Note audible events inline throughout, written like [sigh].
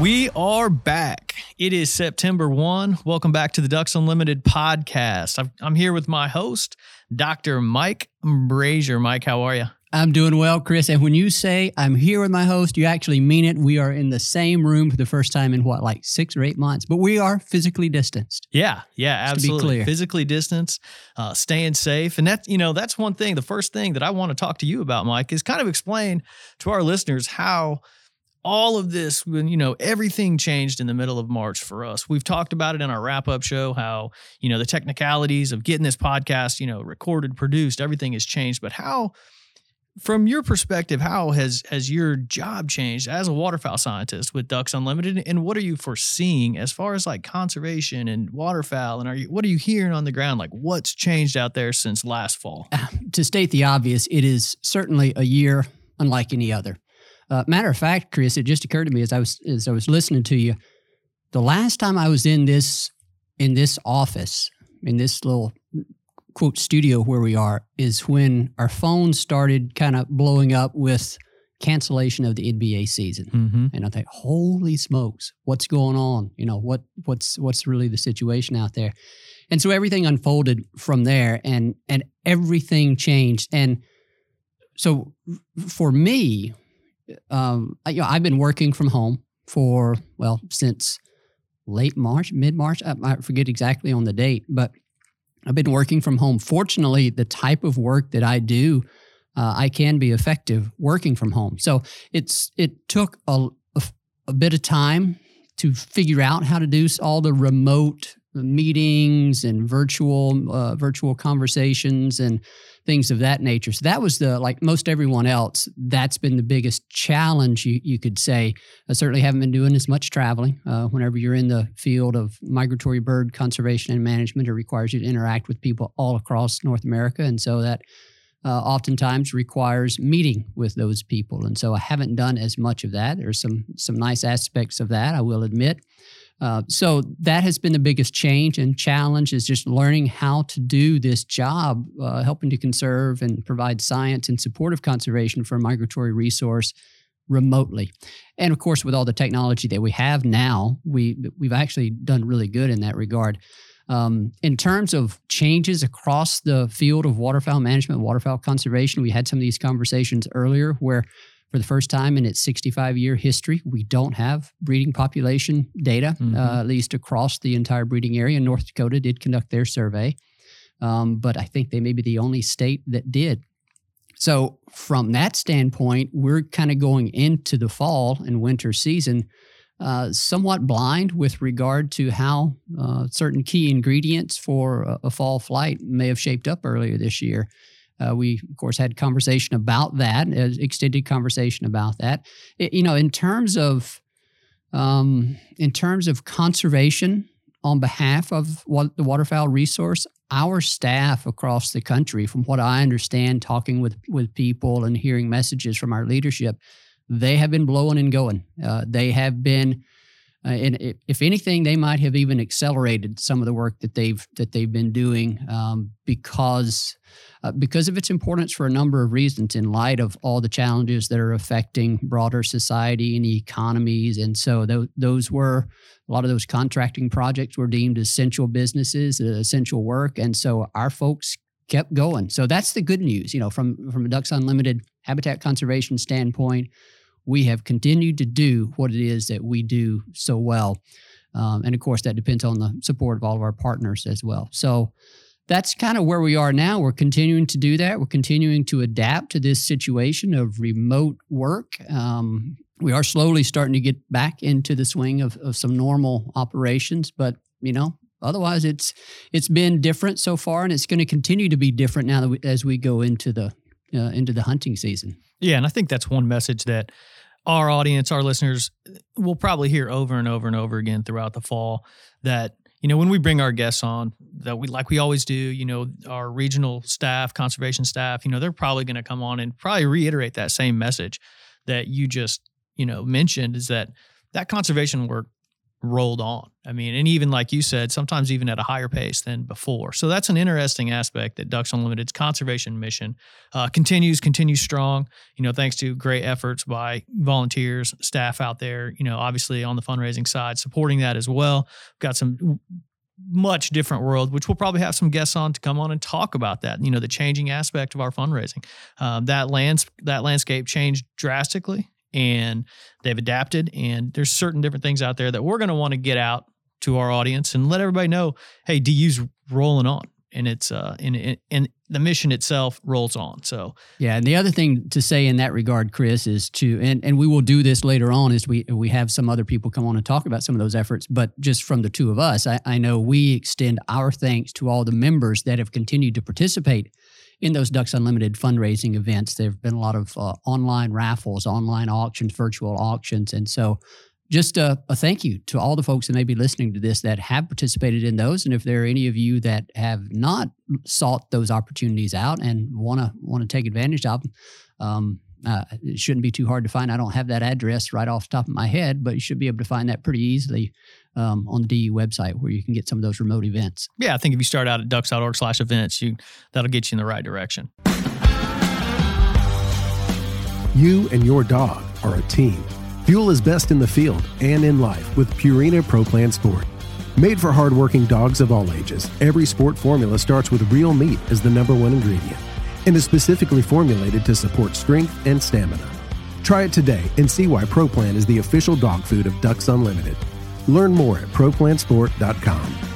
We are back. It is September 1. Welcome back to the Ducks Unlimited podcast. I'm here with my host, Dr. Mike Brasher. Mike, how are you? I'm doing well, Chris. And when you say I'm here with my host, you actually mean it. We are in the same room for the first time in what, like six or eight months, but we are physically distanced. Yeah, yeah, absolutely. Physically distanced, uh, staying safe. And that's, you know, that's one thing. The first thing that I want to talk to you about, Mike, is kind of explain to our listeners how all of this when you know everything changed in the middle of march for us. We've talked about it in our wrap up show how you know the technicalities of getting this podcast you know recorded produced everything has changed. But how from your perspective how has has your job changed as a waterfowl scientist with ducks unlimited? And what are you foreseeing as far as like conservation and waterfowl? And are you what are you hearing on the ground? Like what's changed out there since last fall? Uh, to state the obvious it is certainly a year unlike any other uh, matter of fact, Chris, it just occurred to me as I was as I was listening to you. The last time I was in this in this office in this little quote studio where we are is when our phones started kind of blowing up with cancellation of the NBA season. Mm-hmm. And I think, holy smokes, what's going on? You know, what what's what's really the situation out there? And so everything unfolded from there and and everything changed. And so for me, um, you know, I've been working from home for well since late March, mid March. I, I forget exactly on the date, but I've been working from home. Fortunately, the type of work that I do, uh, I can be effective working from home. So it's it took a, a, a bit of time to figure out how to do all the remote meetings and virtual uh, virtual conversations and things of that nature. So that was the like most everyone else. That's been the biggest challenge you you could say. I certainly haven't been doing as much traveling. Uh, whenever you're in the field of migratory bird conservation and management, it requires you to interact with people all across North America, and so that. Uh, oftentimes requires meeting with those people, and so I haven't done as much of that. There's some some nice aspects of that, I will admit, uh, so that has been the biggest change and challenge is just learning how to do this job, uh, helping to conserve and provide science and supportive conservation for a migratory resource remotely. And of course, with all the technology that we have now, we we've actually done really good in that regard. Um, in terms of changes across the field of waterfowl management, waterfowl conservation, we had some of these conversations earlier where for the first time in its 65 year history, we don't have breeding population data, Mhm. uh, at least across the entire breeding area. North Dakota did conduct their survey, um, but I think they may be the only state that did. So, from that standpoint, we're kind of going into the fall and winter season uh, somewhat blind with regard to how uh, certain key ingredients for a, a fall flight may have shaped up earlier this year. Uh, we, of course, had conversation about that, uh, extended conversation about that. It- you know, in terms of um, in terms of conservation on behalf of what the waterfowl resource, our staff across the country, from what I understand, talking with with people and hearing messages from our leadership, they have been blowing and going. Uh, they have been, uh, and if anything, they might have even accelerated some of the work that they've that they've been doing um, because uh, because of its importance for a number of reasons. In light of all the challenges that are affecting broader society and economies, and so tho- those were a lot of those contracting projects were deemed essential businesses, uh, essential work, and so our folks kept going. So that's the good news. You know, from from a Ducks Unlimited habitat conservation standpoint, we have continued to do what it is that we do so well. Um, and of course, that depends on the support of all of our partners as well. So that's kind of where we are now. We're continuing to do that. We're continuing to adapt to this situation of remote work. Um, we are slowly starting to get back into the swing of, of some normal operations, but you know, otherwise it's it's been different so far, and it's going to continue to be different now we, as we go into the uh, into the hunting season. Yeah, and I think that's one message that our audience, our listeners, will probably hear over and over and over again throughout the fall. That you know, when we bring our guests on, that we like we always do. You know, our regional staff, conservation staff, you know, they're probably going to come on and probably reiterate that same message that you just you know mentioned is that that conservation work rolled on. I mean, and even like you said, sometimes even at a higher pace than before. So that's an interesting aspect that Ducks Unlimited's conservation mission uh, continues, continues strong. You know, thanks to great efforts by volunteers, staff out there. You know, obviously on the fundraising side, supporting that as well. We've got some much different world, which we'll probably have some guests on to come on and talk about that. You know, the changing aspect of our fundraising. Um, that lands that landscape changed drastically, and they've adapted. And there's certain different things out there that we're going to want to get out to our audience and let everybody know, hey, DU's rolling on, and it's uh, and and the mission itself rolls on. So Yeah, and the other thing to say in that regard, Chris, is to and and we will do this later on as we we have some other people come on and talk about some of those efforts. But just from the two of us, I, I know we extend our thanks to all the members that have continued to participate in those Ducks Unlimited fundraising events. There have been a lot of uh, online raffles, online auctions, virtual auctions, and so just a, a thank you to all the folks that may be listening to this that have participated in those. And if there are any of you that have not sought those opportunities out and want to want to take advantage of them, um, uh, it shouldn't be too hard to find. I don't have that address right off the top of my head, but you should be able to find that pretty easily um, on the DU website where you can get some of those remote events. yeah, I think if you start out at ducks.org slash events, you that'll get you in the right direction. You and your dog are a team. Fuel is best in the field and in life with Purina Pro Plan Sport. Made for hardworking dogs of all ages, every sport formula starts with real meat as the number one ingredient and is specifically formulated to support strength and stamina. Try it today and see why Pro Plan is the official dog food of Ducks Unlimited. Learn more at ProPlansport.com.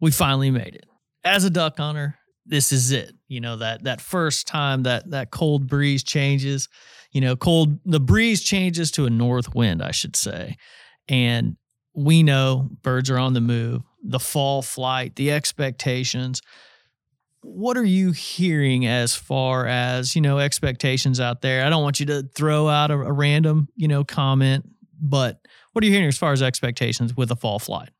We finally made it. As a duck hunter, this is it. You know, that that first time that that cold breeze changes, you know, cold the breeze changes to a north wind, I should say. And we know birds are on the move, the fall flight, the expectations. What are you hearing as far as, you know, expectations out there? I don't want you to throw out a, a random, you know, comment, but what are you hearing as far as expectations with a fall flight?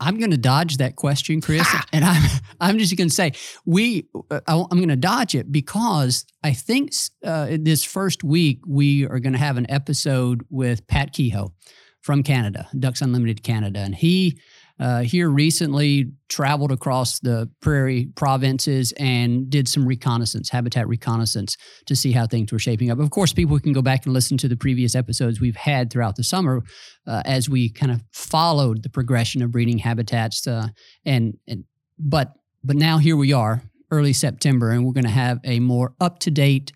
I'm going to dodge that question, Chris, and I'm I'm just going to say we uh, I'm going to dodge it because I think uh, this first week we are going to have an episode with Pat Kehoe from Canada, Ducks Unlimited Canada, and he uh, here recently traveled across the prairie provinces and did some reconnaissance, habitat reconnaissance to see how things were shaping up. Of course, people can go back and listen to the previous episodes we've had throughout the summer uh, as we kind of followed the progression of breeding habitats. Uh, and, and but but now here we are, early September, and we're going to have a more up to date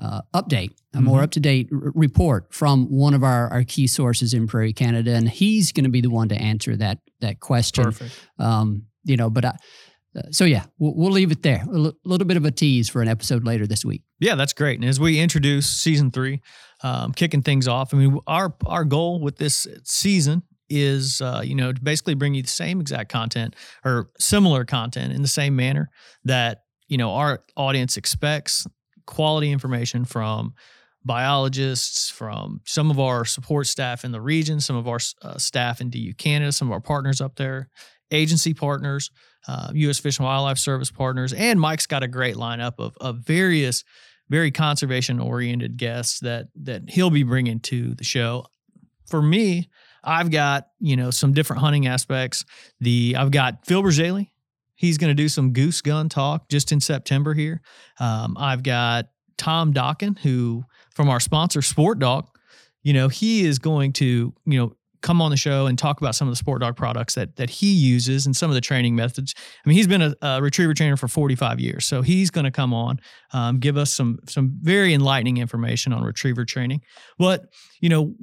uh, update, a mm-hmm. more up to date r- report from one of our, our key sources in Prairie Canada, and he's going to be the one to answer that that question. Perfect. Um, you know, but I, uh, so yeah, we'll, we'll, leave it there. A l- little bit of a tease for an episode later this week. Yeah, that's great. And as we introduce season three, um, kicking things off, I mean, our our goal with this season is uh, you know to basically bring you the same exact content or similar content in the same manner that you know our audience expects quality information from biologists, from some of our support staff in the region, some of our uh, staff in DU Canada, some of our partners up there, agency partners, uh, U.S. Fish and Wildlife Service partners, and Mike's got a great lineup of, of various very conservation oriented guests that that he'll be bringing to the show. For me, I've got you know some different hunting aspects. The I've got Phil Bourjaily, He's going to do some goose gun talk just in September here. Um, I've got Tom Dokken, who from our sponsor Sport Dog, you know, he is going to, you know, come on the show and talk about some of the sport dog products that that he uses and some of the training methods. I mean, he's been a, a retriever trainer for 45 years, so he's going to come on, um, give us some some very enlightening information on retriever training. But you know,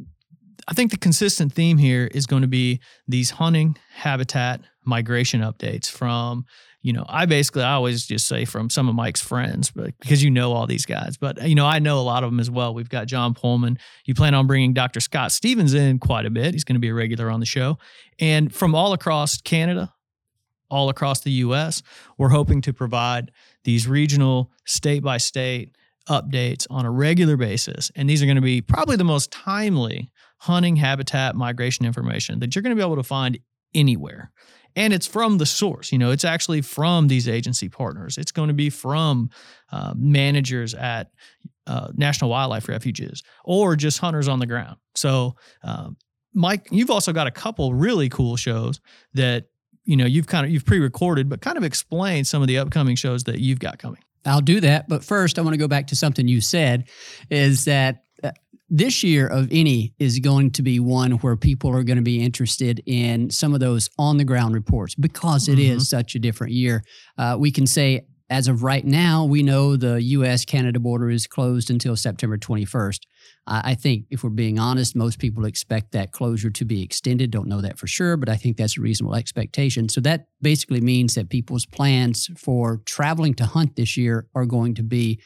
I think the consistent theme here is going to be these hunting habitat migration updates from you know i basically i always just say from some of mike's friends but because you know all these guys but you know i know a lot of them as well. We've got john pullman. You plan on bringing dr scott stephens in quite a bit. He's going to be a regular on the show. And from all across canada all across the us we're hoping to provide these regional state by state updates on a regular basis. And these are going to be probably the most timely hunting habitat migration information that you're going to be able to find anywhere and it's from the source. You know, it's actually from these agency partners. It's going to be from uh, managers at uh, National Wildlife Refuges or just hunters on the ground. So, uh, Mike, you've also got a couple really cool shows that you know you've kind of you've pre-recorded, but kind of explain some of the upcoming shows that you've got coming. I'll do that, but first I want to go back to something you said, is that this year of any is going to be one where people are going to be interested in some of those on the ground reports because it mm-hmm. is such a different year. Uh, we can say, as of right now, we know the U.S. Canada border is closed until September 21st. I think, if we're being honest, most people expect that closure to be extended. Don't know that for sure, but I think that's a reasonable expectation. So that basically means that people's plans for traveling to hunt this year are going to be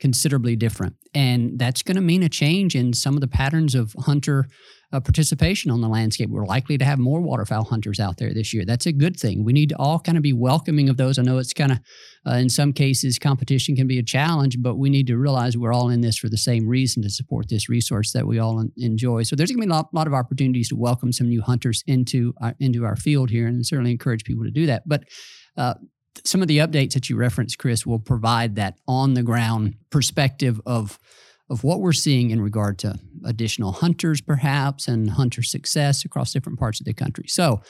considerably different. And that's going to mean a change in some of the patterns of hunter uh, participation on the landscape. We're likely to have more waterfowl hunters out there this year. That's a good thing. We need to all kind of be welcoming of those. I know it's kind of, uh, in some cases, competition can be a challenge, but we need to realize we're all in this for the same reason to support this resource that we all enjoy. So there's going to be a lot, lot, of opportunities to welcome some new hunters into our, into our field here, and certainly encourage people to do that. But uh, some of the updates that you referenced, Chris, will provide that on the ground perspective of of what we're seeing in regard to additional hunters, perhaps, and hunter success across different parts of the country. So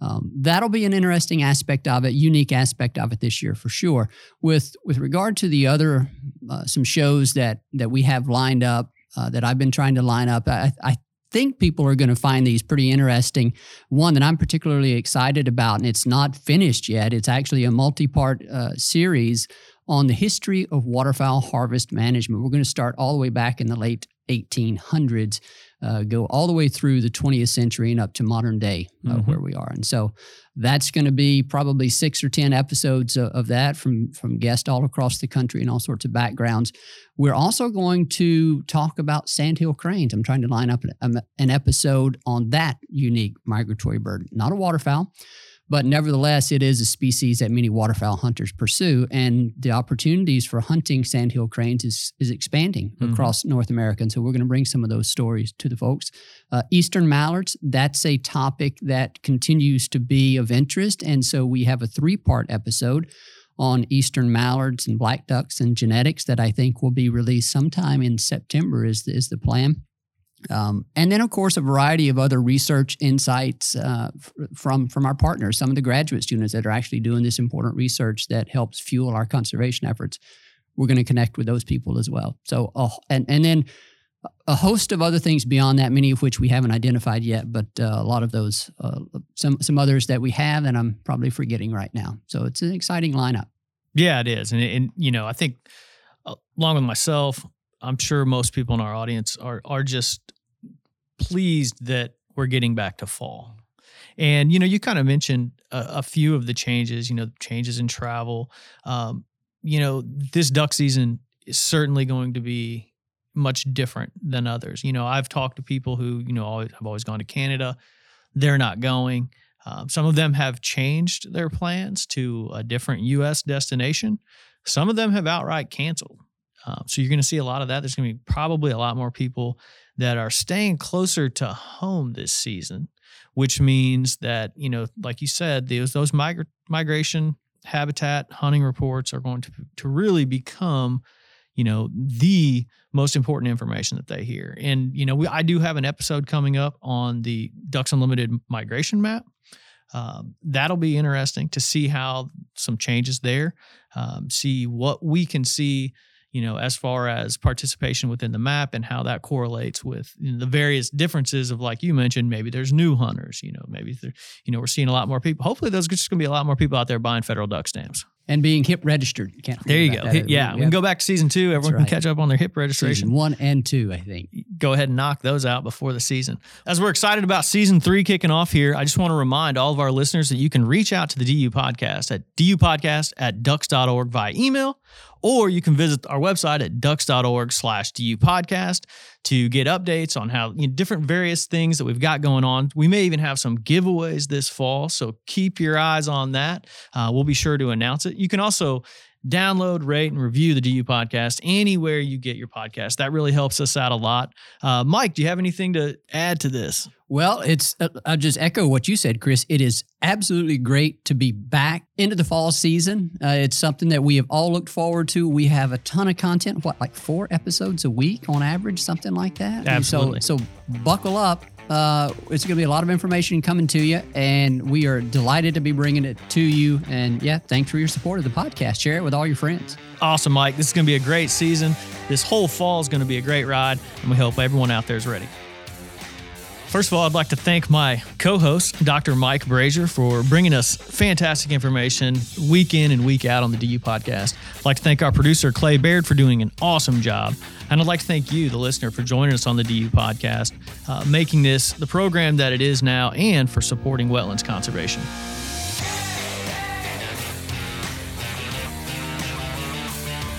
um, that'll be an interesting aspect of it, unique aspect of it this year for sure. With with regard to the other uh, some shows that that we have lined up uh, that I've been trying to line up. I, I think people are going to find these pretty interesting. One that I'm particularly excited about, and it's not finished yet. It's actually a multi-part uh, series on the history of waterfowl harvest management. We're going to start all the way back in the late 1800s uh, go all the way through the 20th century and up to modern day uh, mm-hmm. where we are. And so that's going to be probably six or 10 episodes of, of, that from, from guests all across the country and all sorts of backgrounds. We're also going to talk about sandhill cranes. I'm trying to line up an, an episode on that unique migratory bird, not a waterfowl. But nevertheless, it is a species that many waterfowl hunters pursue, and the opportunities for hunting sandhill cranes is, is expanding mm-hmm. across North America. And so we're going to bring some of those stories to the folks. Uh, Eastern mallards, that's a topic that continues to be of interest. And so we have a three part episode on eastern mallards and black ducks and genetics that I think will be released sometime in September is the, is the plan. Um, and then, of course, a variety of other research insights uh, f- from from our partners, some of the graduate students that are actually doing this important research that helps fuel our conservation efforts. We're going to connect with those people as well. So, uh, and and then a host of other things beyond that, many of which we haven't identified yet, but uh, a lot of those, uh, some some others that we have, and I'm probably forgetting right now. So it's an exciting lineup. Yeah, it is, and and you know, I think uh, along with myself, I'm sure most people in our audience are are just pleased that we're getting back to fall. And you know, you kind of mentioned a, a few of the changes. You know, changes in travel. Um, you know, this duck season is certainly going to be much different than others. You know, I've talked to people who you know always, have always gone to Canada. They're not going. Um, some of them have changed their plans to a different U.S. destination. Some of them have outright canceled. Um, so you're going to see a lot of that. There's going to be probably a lot more people that are staying closer to home this season, which means that, you know, like you said, those, those migra- migration habitat hunting reports are going to, to really become, you know, the most important information that they hear. And, you know, we, I do have an episode coming up on the Ducks Unlimited migration map. Um, that'll be interesting to see how some changes there, um, see what we can see you know, as far as participation within the map and how that correlates with you know, the various differences of, like you mentioned, maybe there's new hunters, you know, maybe, you know, we're seeing a lot more people. Hopefully, there's just going to be a lot more people out there buying federal duck stamps and being hip registered. You can't there you go. Hip, [laughs] yeah, we can go back to season two. Everyone right. can catch up on their hip registration. Season one and two, I think. Go ahead and knock those out before the season. As we're excited about season three kicking off here, I just want to remind all of our listeners that you can reach out to the DU podcast at dupodcast at ducks.org via email or you can visit our website at ducks.org slash du podcast to get updates on how you know, different various things that we've got going on. We may even have some giveaways this fall, so keep your eyes on that. Uh, we'll be sure to announce it. You can also download, rate, and review the DU podcast anywhere you get your podcast. That really helps us out a lot. Uh, Mike, do you have anything to add to this? Well, it's uh, I'll just echo what you said, Chris. It is absolutely great to be back into the fall season. Uh, it's something that we have all looked forward to. We have a ton of content. What, like four episodes a week on average, something like that. Absolutely. So, so buckle up. Uh, it's going to be a lot of information coming to you, and we are delighted to be bringing it to you. And yeah, thanks for your support of the podcast. Share it with all your friends. Awesome, Mike. This is going to be a great season. This whole fall is going to be a great ride, and we hope everyone out there is ready. First of all, I'd like to thank my co host, Dr. Mike Brasher, for bringing us fantastic information week in and week out on the DU podcast. I'd like to thank our producer, Clay Baird, for doing an awesome job. And I'd like to thank you, the listener, for joining us on the DU podcast, uh, making this the program that it is now, and for supporting wetlands conservation.